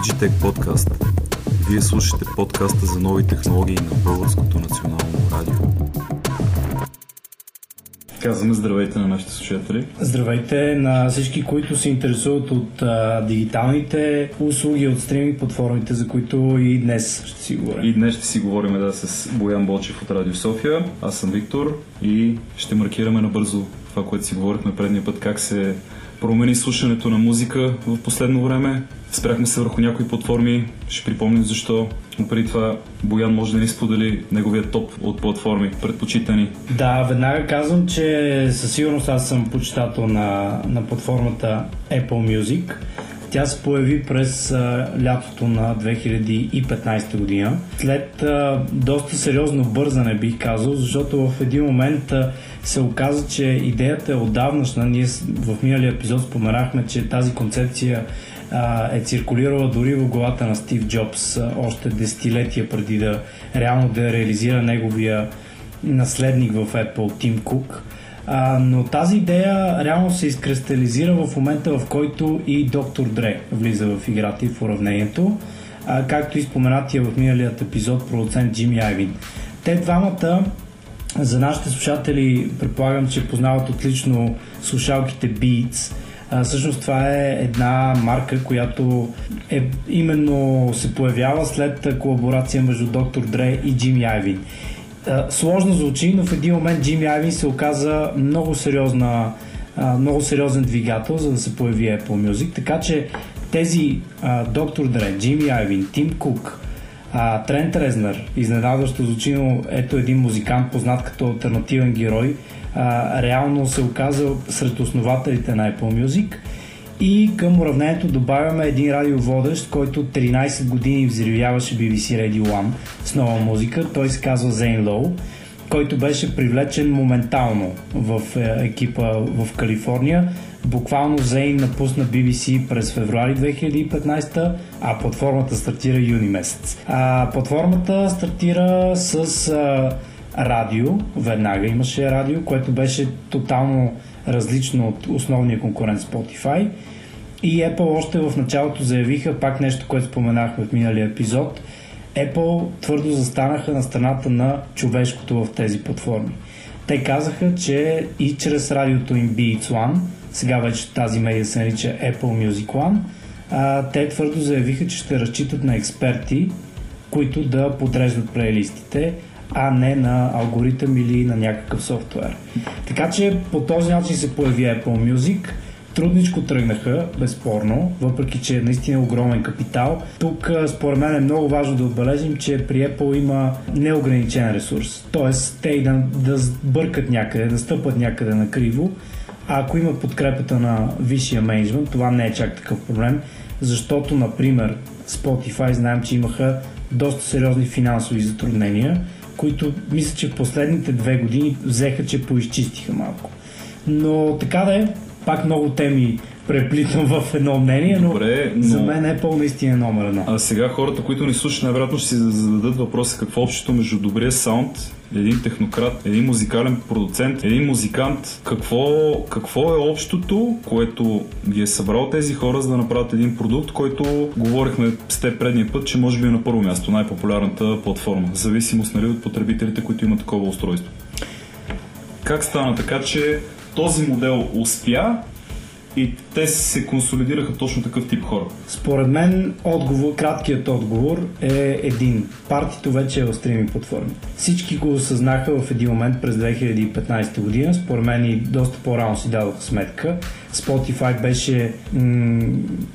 Digitech Podcast. Вие слушате подкаста за нови технологии на Българското национално радио. Казваме здравейте на нашите слушатели. Здравейте на всички, които се интересуват от а, дигиталните услуги, от стриминг платформите, за които и днес ще си говорим. И днес ще си говорим да, с Боян Бочев от Радио София. Аз съм Виктор и ще маркираме набързо това, което си говорихме предния път, как се промени слушането на музика в последно време. Спряхме се върху някои платформи, ще припомним защо. Но преди това Боян може да ни сподели неговия топ от платформи, предпочитани. Да, веднага казвам, че със сигурност аз съм почитател на, на платформата Apple Music. Тя се появи през а, лятото на 2015 година. След а, доста сериозно бързане бих казал, защото в един момент а, се оказа, че идеята е отдавнашна. Ние в миналия епизод споменахме, че тази концепция а, е циркулирала дори в главата на Стив Джобс а, още десетилетия преди да реално да реализира неговия наследник в Apple, Тим Кук. А, но тази идея реално се изкристализира в момента, в който и доктор Дре влиза в играта и в уравнението, а, както и споменатия в миналият епизод продуцент Джимми Айвин. Те двамата за нашите слушатели предполагам, че познават отлично слушалките Beats. А, всъщност това е една марка, която е, именно се появява след колаборация между Доктор Дре и Джимми Айвин. Сложно звучи, но в един момент Джимми Айвин се оказа много сериозна много сериозен двигател, за да се появи Apple Music. Така че тези Доктор Дре, Джимми Айвин, Тим Кук, а, Трент Резнер, изненадващо звучи, но ето един музикант, познат като альтернативен герой, а, реално се оказа сред основателите на Apple Music. И към уравнението добавяме един радиоводещ, който 13 години взривяваше BBC Radio One с нова музика. Той се казва Зейн Лоу, който беше привлечен моментално в е, екипа в Калифорния. Буквално Зейн напусна BBC през февруари 2015, а платформата стартира юни месец. А, платформата стартира с а, радио, веднага имаше радио, което беше тотално различно от основния конкурент Spotify. И Apple още в началото заявиха пак нещо, което споменахме в миналия епизод. Apple твърдо застанаха на страната на човешкото в тези платформи. Те казаха, че и чрез радиото им Beats One, сега вече тази медия се нарича Apple Music One, а, те твърдо заявиха, че ще разчитат на експерти, които да подреждат плейлистите, а не на алгоритъм или на някакъв софтуер. Така че по този начин се появи Apple Music. Трудничко тръгнаха, безспорно, въпреки че е наистина огромен капитал. Тук според мен е много важно да отбележим, че при Apple има неограничен ресурс. Тоест, те и да, да бъркат някъде, да стъпат някъде на криво, а ако има подкрепата на висшия менеджмент, това не е чак такъв проблем, защото, например, Spotify знаем, че имаха доста сериозни финансови затруднения, които мисля, че в последните две години взеха, че поизчистиха малко. Но така да е, пак много теми преплитам в едно мнение, но, Добре, но... за мен Apple наистина е номер едно. А сега хората, които ни слушат, най-вероятно ще си зададат въпроса какво е общото между добрия саунд, един технократ, един музикален продуцент, един музикант. Какво, какво е общото, което ги е събрал тези хора, за да направят един продукт, който говорихме с теб предния път, че може би е на първо място най-популярната платформа, в зависимост нали, от потребителите, които имат такова устройство. Как стана така, че този модел успя и те се консолидираха точно такъв тип хора? Според мен отговор, краткият отговор е един. Партито вече е в стриминг платформи. Всички го осъзнаха в един момент през 2015 година. Според мен и доста по-рано си дадоха сметка. Spotify беше м-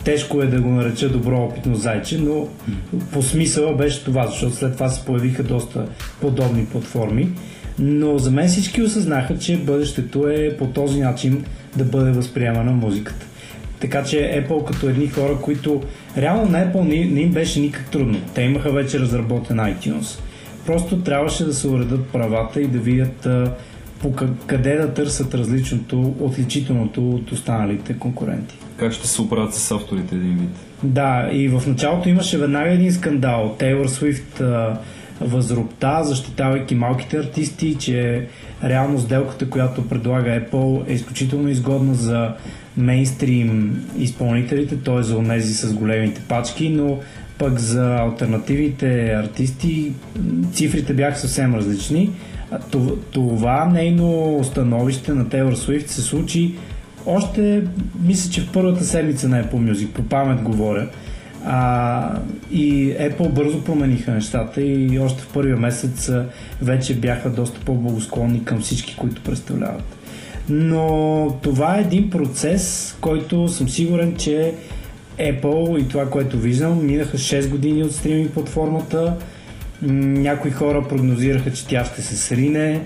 тежко е да го нареча добро опитно зайче, но по смисъла беше това, защото след това се появиха доста подобни платформи. Но за мен всички осъзнаха, че бъдещето е по този начин да бъде възприемана музиката. Така че Apple като едни хора, които реално на Apple не, не им беше никак трудно. Те имаха вече разработен iTunes. Просто трябваше да се уредат правата и да видят а, по къде да търсят различното, отличителното от останалите конкуренти. Как ще се оправят с авторите един вид? Да, и в началото имаше веднага един скандал. Тейлор Свифт а, възрубта, защитавайки малките артисти, че реално сделката, която предлага Apple е изключително изгодна за мейнстрим изпълнителите, т.е. за онези с големите пачки, но пък за альтернативните артисти цифрите бяха съвсем различни. Това нейно становище на Taylor Swift се случи още, мисля, че в първата седмица на Apple Music, по памет говоря. А, и Apple бързо промениха нещата и още в първия месец вече бяха доста по-благосклонни към всички, които представляват. Но това е един процес, който съм сигурен, че Apple и това, което виждам, минаха 6 години от стриминг платформата. Някои хора прогнозираха, че тя ще се срине,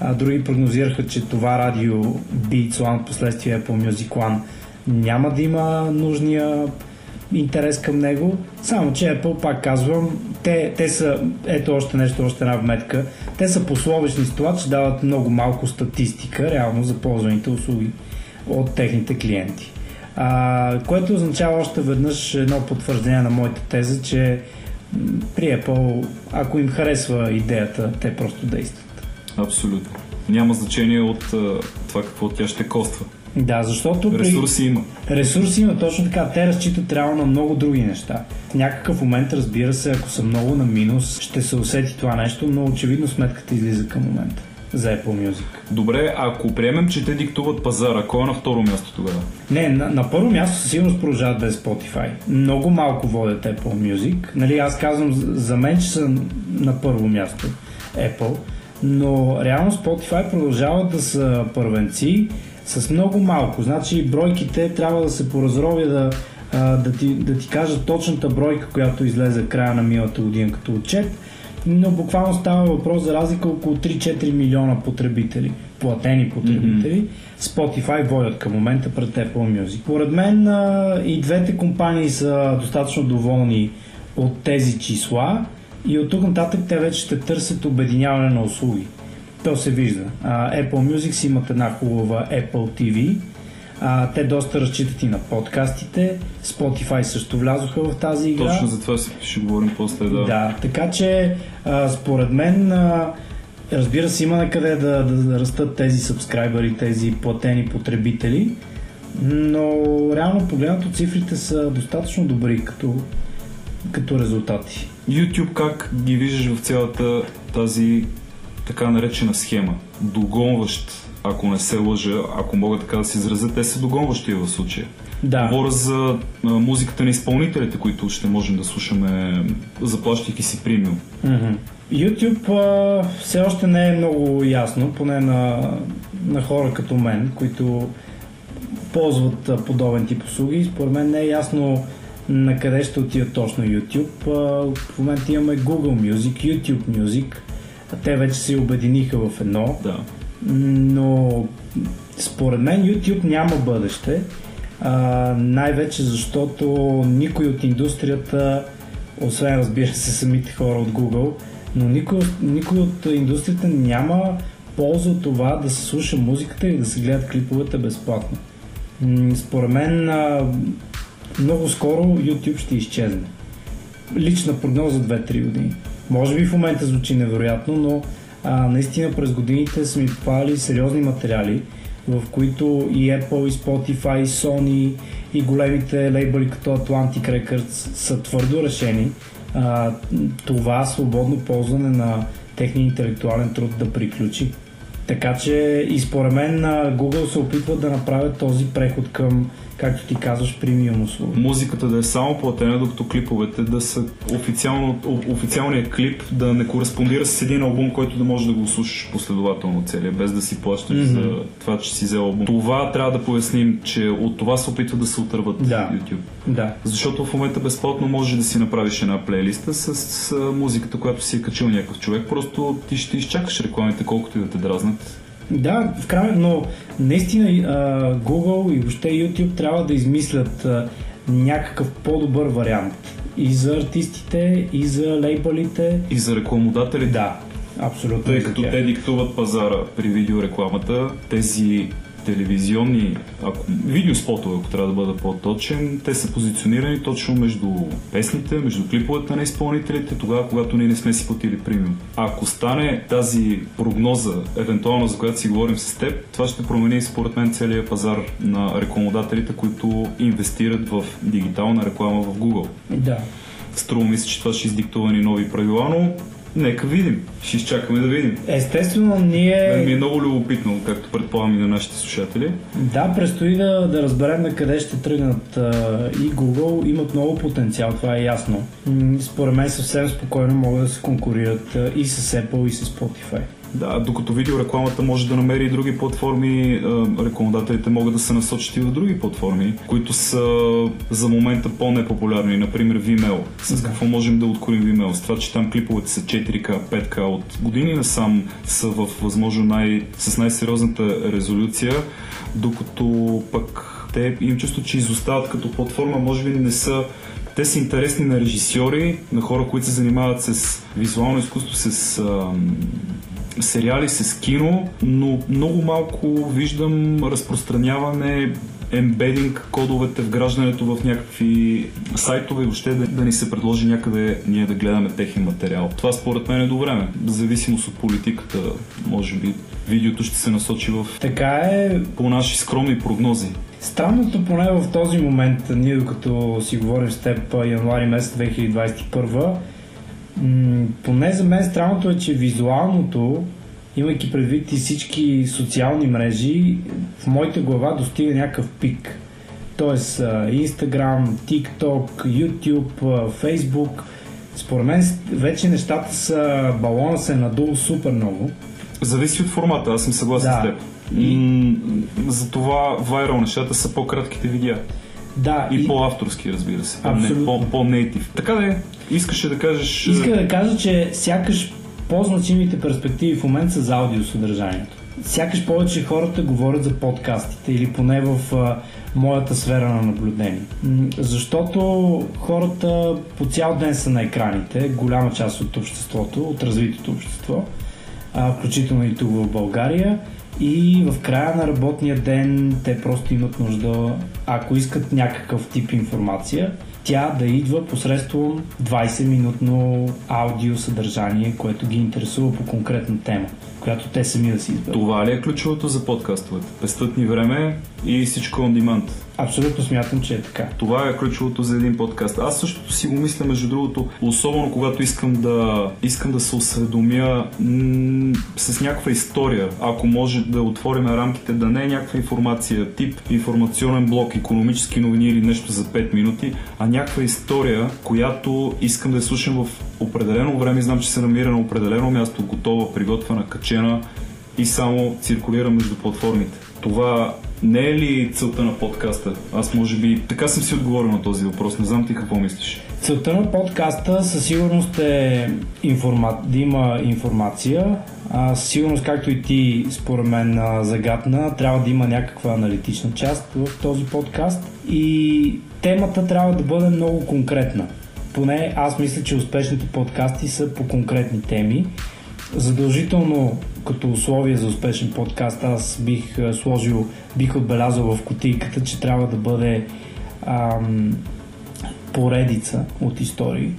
а други прогнозираха, че това радио Beats One, последствие Apple Music One, няма да има нужния интерес към него. Само, че Apple, пак казвам, те, те са, ето още нещо, още една вметка, те са пословични с това, че дават много малко статистика, реално, за ползваните услуги от техните клиенти. А, което означава още веднъж едно потвърждение на моята теза, че при Apple, ако им харесва идеята, те просто действат. Абсолютно. Няма значение от това какво тя ще коства. Да, защото ресурси при... има. Ресурси има, точно така. Те разчитат реално на много други неща. В някакъв момент, разбира се, ако са много на минус, ще се усети това нещо, но очевидно сметката излиза към момента за Apple Music. Добре, ако приемем, че те диктуват пазара, кой е на второ място тогава? Не, на, на първо място със сигурност продължават да е Spotify. Много малко водят Apple Music. Нали, аз казвам за мен, че са на първо място Apple, но реално Spotify продължават да са първенци с много малко. Значи бройките трябва да се поразровя да, да, ти, да ти кажа точната бройка, която излезе края на миналата година като отчет, но буквално става въпрос за разлика около 3-4 милиона потребители, платени потребители. Mm-hmm. Spotify водят към момента пред Apple Music. Поред мен и двете компании са достатъчно доволни от тези числа и от тук нататък те вече ще търсят обединяване на услуги. То се вижда. Apple Music си имат една хубава Apple TV. А, те доста разчитат и на подкастите. Spotify също влязоха в тази игра. Точно за това ще говорим после. Да, да така че а, според мен а, разбира се има на къде да, да, да растат тези сабскрайбъри, тези платени потребители, но реално погледнато цифрите са достатъчно добри като, като резултати. YouTube как ги виждаш в цялата тази така наречена схема? Догонващ, ако не се лъжа, ако мога така да се изразя, те са догонващи в случая. Да. Говоря за а, музиката на изпълнителите, които ще можем да слушаме, заплащайки си премиум. Mm-hmm. YouTube а, все още не е много ясно, поне на, на хора като мен, които ползват а, подобен тип услуги. Според мен не е ясно на къде ще отида точно YouTube. В момента имаме Google Music, YouTube Music. Те вече се обединиха в едно. Да. Но според мен YouTube няма бъдеще. най-вече защото никой от индустрията, освен разбира се самите хора от Google, но никой, никой от индустрията няма полза от това да се слуша музиката и да се гледат клиповете безплатно. Според мен много скоро YouTube ще изчезне. Лична прогноза 2-3 години. Може би в момента звучи невероятно, но а, наистина през годините са ми попали сериозни материали, в които и Apple, и Spotify, и Sony, и големите лейбъли като Atlantic Records са твърдо решени а, това свободно ползване на техния интелектуален труд да приключи. Така че и според мен Google се опитват да направят този преход към както ти казваш, премиум услуга. Музиката да е само платена, докато клиповете да са официално, официалният клип да не кореспондира с един албум, който да можеш да го слушаш последователно целия, без да си плащаш mm-hmm. за това, че си взел албум. Това трябва да поясним, че от това се опитва да се отърват да. YouTube. Да. Защото в момента безплатно можеш да си направиш една плейлиста с, с музиката, която си е качил някакъв човек. Просто ти ще изчакаш рекламите, колкото и да те дразнат да, в край, но наистина Google и въобще YouTube трябва да измислят някакъв по-добър вариант и за артистите, и за лейбълите. И за рекламодателите. Да, абсолютно. Тъй като те диктуват пазара при видеорекламата, тези телевизионни, ако, видеоспотове, ако трябва да бъда по-точен, те са позиционирани точно между песните, между клиповете на изпълнителите, тогава, когато ние не сме си платили премиум. Ако стане тази прогноза, евентуално за която си говорим с теб, това ще промени според мен целият пазар на рекламодателите, които инвестират в дигитална реклама в Google. Да. Струва ми се, че това ще издиктува ни нови правила, но Нека видим. Ще изчакаме да видим. Естествено, ние... Мен ми е много любопитно, както предполагам и на нашите слушатели. Да, предстои да, да разберем на къде ще тръгнат и Google. Имат много потенциал, това е ясно. Според мен съвсем спокойно могат да се конкурират и с Apple, и с Spotify. Да, докато видеорекламата може да намери и други платформи, рекламодателите могат да се насочат и в други платформи, които са за момента по-непопулярни, например Vimeo. С да. какво можем да откорим Vimeo? С това, че там клиповете са 4K, 5K от години насам са в възможно най- с най-сериозната резолюция, докато пък те им чувство, че изостават като платформа, може би не са те са интересни на режисьори, на хора, които се занимават с визуално изкуство, с ам, сериали с кино, но много малко виждам разпространяване ембединг кодовете, вграждането в някакви сайтове и въобще да, да ни се предложи някъде ние да гледаме техен материал. Това според мен е до време. В зависимост от политиката, може би видеото ще се насочи в... Така е... По наши скромни прогнози. Странното поне в този момент, ние докато си говорим с теб януари месец 2021, М- поне за мен странното е, че визуалното, имайки предвид и всички социални мрежи, в моята глава достига някакъв пик. Тоест Instagram, TikTok, YouTube, Facebook. Според мен вече нещата са, балона се е надул супер много. Зависи от формата, аз съм съгласен да. с теб. И... Затова вайрал нещата са по-кратките видеа. Да. И, и... по-авторски, разбира се. Абсолютно. По-нейтив. Така да е. Искаше да кажеш... Иска да кажа, че сякаш по-значимите перспективи в момента са за аудиосъдържанието. Сякаш повече хората говорят за подкастите или поне в а, моята сфера на наблюдение. Защото хората по цял ден са на екраните, голяма част от обществото, от развитото общество, а, включително и тук в България. И в края на работния ден те просто имат нужда, ако искат някакъв тип информация, тя да идва посредством 20-минутно аудио съдържание, което ги интересува по конкретна тема, която те сами да си изберат. Това ли е ключовото за подкастовете? Пестът ни време и всичко on demand. Абсолютно смятам, че е така. Това е ключовото за един подкаст. Аз същото си го мисля, между другото, особено когато искам да, искам да се осведомя м- с някаква история. Ако може да отворим рамките, да не е някаква информация, тип информационен блок, економически новини или нещо за 5 минути, а някаква история, която искам да я слушам в определено време. Знам, че се намира на определено място, готова, приготвена, качена и само циркулира между платформите. Това не е ли целта на подкаста? Аз може би така съм си отговорил на този въпрос. Не знам ти какво мислиш. Целта на подкаста със сигурност е информа... да има информация. А, със сигурност, както и ти според мен загадна, трябва да има някаква аналитична част в този подкаст. И темата трябва да бъде много конкретна. Поне аз мисля, че успешните подкасти са по конкретни теми. Задължително като условие за успешен подкаст аз бих сложил, бих отбелязал в кутийката, че трябва да бъде ам, поредица от истории.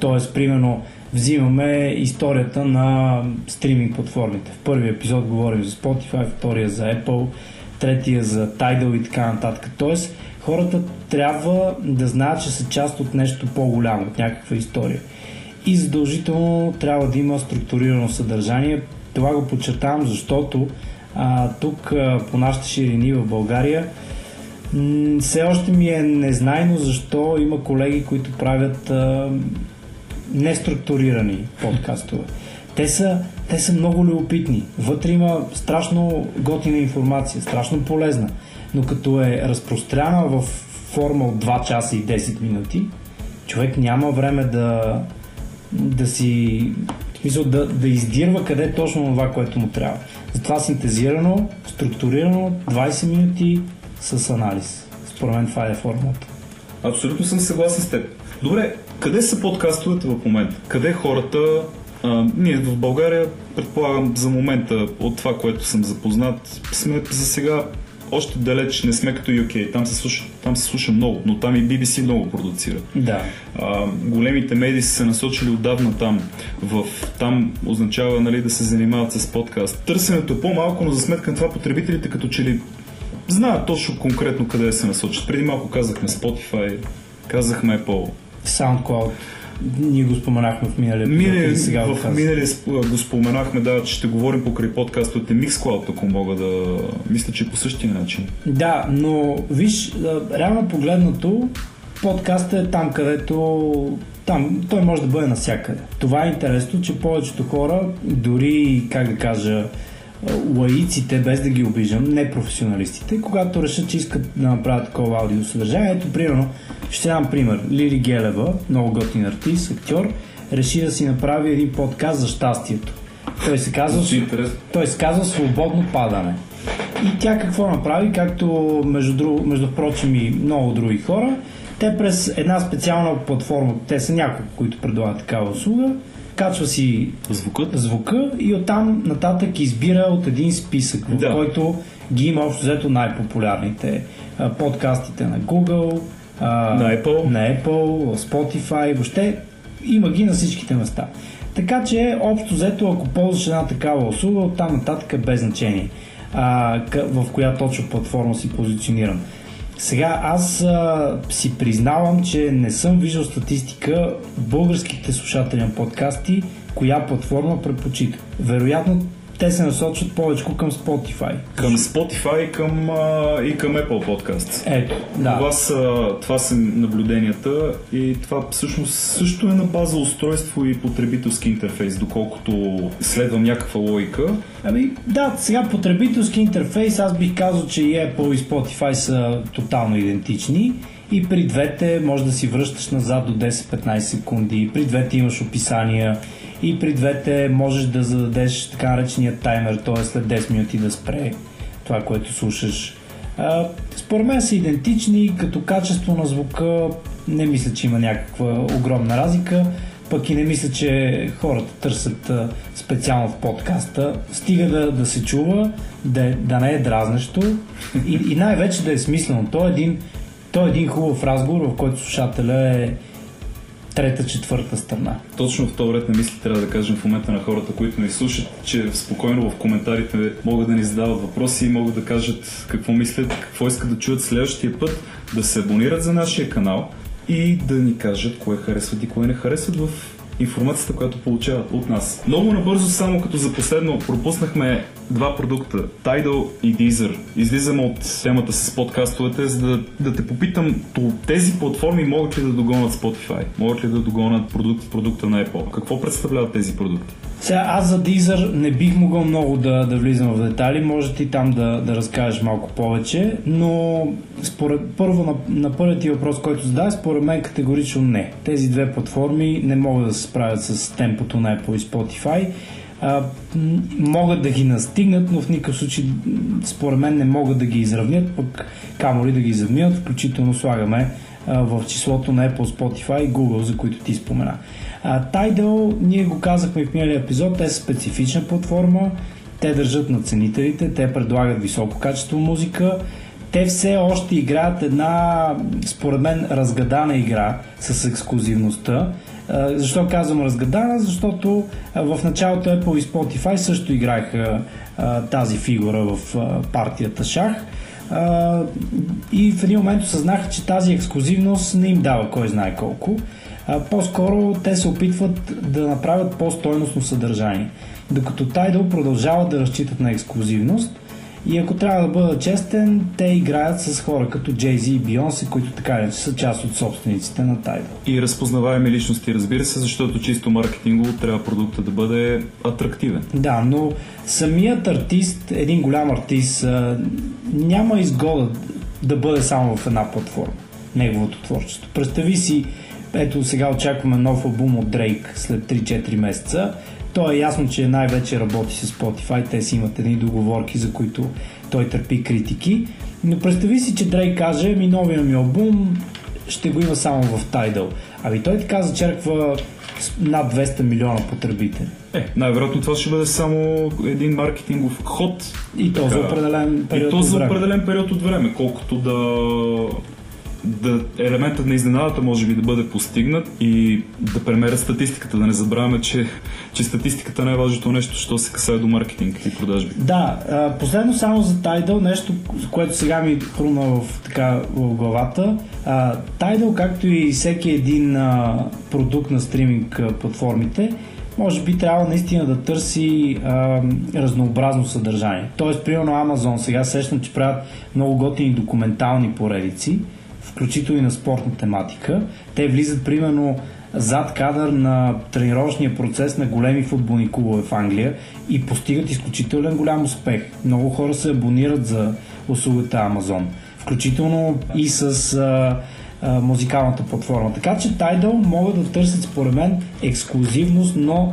Тоест, примерно, взимаме историята на стриминг платформите. В първия епизод говорим за Spotify, втория за Apple, третия за Tidal и така нататък. Тоест, хората трябва да знаят, че са част от нещо по-голямо, от някаква история. И задължително трябва да има структурирано съдържание. Това го подчертавам, защото а, тук а, по нашите ширини в България все още ми е незнайно защо има колеги, които правят а, неструктурирани подкастове. Те са, те са много любопитни. Вътре има страшно готина информация, страшно полезна но като е разпростряна в форма от 2 часа и 10 минути, човек няма време да, да си смисъл да, да издирва къде точно това, което му трябва. Затова синтезирано, структурирано, 20 минути с анализ. Според мен това е формата. Абсолютно съм съгласен с теб. Добре, къде са подкастовете в момента? Къде хората а, ние в България, предполагам, за момента от това, което съм запознат, сме за сега още далеч не сме като UK. Там се слуша, там се слуша много, но там и BBC много продуцира. Да. А, големите медии са се насочили отдавна там. В, там означава нали, да се занимават с подкаст. Търсенето е по-малко, но за сметка на това потребителите като че ли знаят точно конкретно къде се насочат. Преди малко казахме Spotify, казахме Apple. SoundCloud. Ние го споменахме в миналия. Минали, сега го в казвам. миналия го споменахме, да, че ще говорим покрай подкастовете Mixcloud, ако мога да... Мисля, че по същия начин. Да, но виж, реално погледнато, подкастът е там, където там, той може да бъде навсякъде. Това е интересно, че повечето хора, дори, как да кажа, лаиците, без да ги обиждам, не професионалистите, когато решат, че искат да направят такова аудиосъдържание, ето, примерно, ще дам пример. Лили Гелева, много готин артист, актьор, реши да си направи един подкаст за щастието. Той се казва, той се казва Свободно падане. И тя какво направи, както между, друг, между прочим и много други хора, те през една специална платформа, те са няколко, които предлагат такава услуга, качва си Звукът? звука и оттам нататък избира от един списък, в Да. който ги има общо взето най-популярните подкастите на Google, На Apple. на Apple, Spotify, въобще има ги на всичките места. Така че, общо взето, ако ползваш една такава услуга, оттам нататък е без значение а, в коя точно платформа си позиционирам. Сега аз а, си признавам, че не съм виждал статистика българските слушатели на подкасти, коя платформа предпочитат. Вероятно те се насочват повече към Spotify. Към Spotify към, а, и към Apple Podcast. Ето, да. Това, са, това са наблюденията и това всъщност също е на база устройство и потребителски интерфейс, доколкото следвам някаква логика. Ами да, сега потребителски интерфейс, аз бих казал, че и Apple и Spotify са тотално идентични. И при двете може да си връщаш назад до 10-15 секунди, при двете имаш описания и при двете можеш да зададеш така наречения таймер, т.е. след 10 минути да спре това, което слушаш. Според мен са идентични, като качество на звука не мисля, че има някаква огромна разлика, пък и не мисля, че хората търсят специално в подкаста. Стига да, да се чува, да, да не е дразнещо и, и най-вече да е смислено. То е един, то е един хубав разговор, в който слушателя е трета, четвърта страна. Точно в този ред на мисли трябва да кажем в момента на хората, които ни слушат, че спокойно в коментарите могат да ни задават въпроси и могат да кажат какво мислят, какво искат да чуят следващия път, да се абонират за нашия канал и да ни кажат кое харесват и кое не харесват в информацията, която получават от нас. Много набързо, само като за последно, пропуснахме два продукта, Tidal и Deezer. Излизаме от темата с подкастовете, за да, да те попитам, тези платформи могат ли да догонят Spotify? Могат ли да догонят продукт, продукта на Apple? Какво представляват тези продукти? Сега аз за Deezer не бих могъл много да, да влизам в детайли, може ти там да, да разкажеш малко повече, но според, първо на, на първият ти въпрос, който зададе, според мен категорично не. Тези две платформи не могат да се справят с темпото на Apple и Spotify. А, могат да ги настигнат, но в никакъв случай според мен не могат да ги изравнят, пък камо ли да ги изравнят, включително слагаме а, в числото на Apple, Spotify и Google, за които ти спомена. А, Tidal, ние го казахме в миналия епизод, са специфична платформа, те държат на ценителите, те предлагат високо качество музика, те все още играят една, според мен, разгадана игра с ексклюзивността. Защо казвам разгадана? Защото в началото Apple и Spotify също играеха тази фигура в партията шах. И в един момент осъзнаха, че тази ексклюзивност не им дава кой знае колко. А, по-скоро те се опитват да направят по-стойностно съдържание. Докато Tidal продължават да разчитат на ексклюзивност и ако трябва да бъда честен, те играят с хора като Jay-Z и Beyoncé, които така иначе са част от собствениците на Tidal. И разпознаваеми личности, разбира се, защото чисто маркетингово трябва продукта да бъде атрактивен. Да, но самият артист, един голям артист, няма изгода да бъде само в една платформа, неговото творчество. Представи си, ето сега очакваме нов албум от Дрейк след 3-4 месеца. То е ясно, че най-вече работи с Spotify, те си имат едни договорки, за които той търпи критики. Но представи си, че Дрейк каже, ми новия ми албум ще го има само в Tidal. Ами той така зачерква над 200 милиона потребители. Е, най-вероятно това ще бъде само един маркетингов ход. И то за определен период И то за определен период от време, колкото да да елементът на изненадата може би да бъде постигнат и да премерят статистиката. Да не забравяме, че, че статистиката е най-важното нещо, що се касае до маркетинг и продажби. Да, последно само за Tidal, нещо, което сега ми хрумна в, така, в главата. Tidal, както и всеки един продукт на стриминг платформите, може би трябва наистина да търси а, разнообразно съдържание. Тоест, примерно Amazon сега сещам, че правят много готини документални поредици, включително и на спортна тематика. Те влизат примерно зад кадър на тренировъчния процес на големи футболни клубове в Англия и постигат изключителен голям успех. Много хора се абонират за услугата Amazon, включително и с а, а, музикалната платформа. Така че Tidal могат да търсят според мен ексклюзивност, но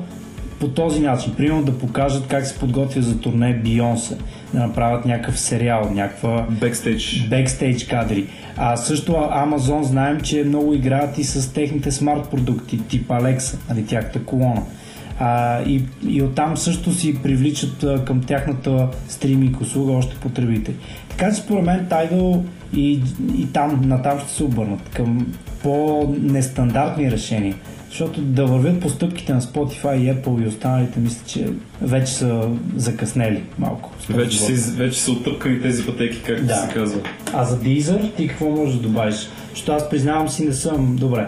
по този начин. Примерно да покажат как се подготвя за турне Бионсе, да направят някакъв сериал, някаква Бекстейдж. бекстейдж кадри. А също Amazon знаем, че много играят и с техните смарт продукти, тип Alexa, нали, тяхната колона. А, и, и оттам също си привличат а, към тяхната стриминг услуга още потребители. Така че според мен Tidal и, и там, натам ще се обърнат към по-нестандартни решения. Защото да вървят по стъпките на Spotify и Apple и останалите, мисля, че вече са закъснели малко. Вече, си, вече са оттъпкани тези пътеки, както Да. се казва. А за Deezer ти какво можеш да добавиш? Защото аз признавам си не съм добре.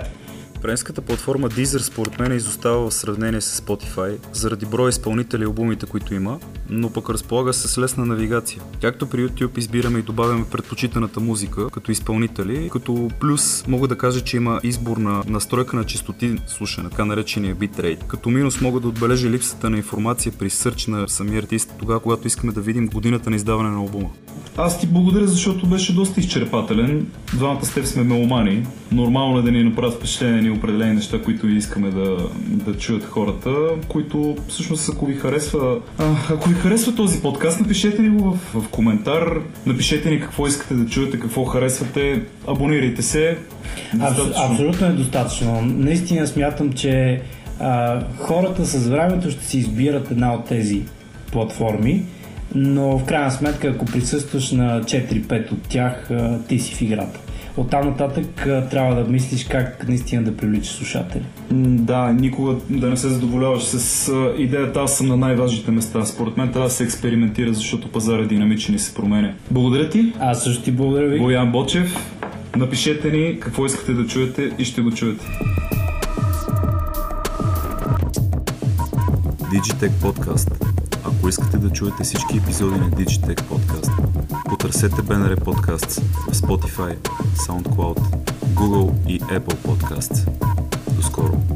Френската платформа Deezer според мен изостава в сравнение с Spotify заради броя изпълнители и албумите, които има, но пък разполага с лесна навигация. Както при YouTube избираме и добавяме предпочитаната музика като изпълнители, като плюс мога да кажа, че има избор на настройка на частоти слушане, така наречения bitrate. Като минус мога да отбележа липсата на информация при сърч на самия артист, тогава когато искаме да видим годината на издаване на албума. Аз ти благодаря, защото беше доста изчерпателен. Двамата с теб сме меломани. Нормално е да ни направят впечатление ни определени неща, които искаме да, да чуят хората, които всъщност ако ви харесва а, ако ви харесва този подкаст, напишете ни го в, в коментар, напишете ни какво искате да чуете, какво харесвате, абонирайте се. Абс, Достатъчно. абсолютно е достатъчно. Наистина смятам, че а, хората с времето ще си избират една от тези платформи, но в крайна сметка, ако присъстваш на 4-5 от тях, ти си в играта. Оттам нататък а, трябва да мислиш как наистина да привличаш слушатели. Да, никога да не се задоволяваш с идеята аз съм на най-важните места. Според мен трябва да се експериментира, защото пазар е динамичен и се променя. Благодаря ти, Аз също ти благодаря ви. Боян Бочев. Напишете ни какво искате да чуете и ще го чуете. Digitech Podcast. Ако искате да чуете всички епизоди на Digitech Podcast, потърсете BNR Podcasts в Spotify, SoundCloud, Google и Apple Podcasts. До скоро!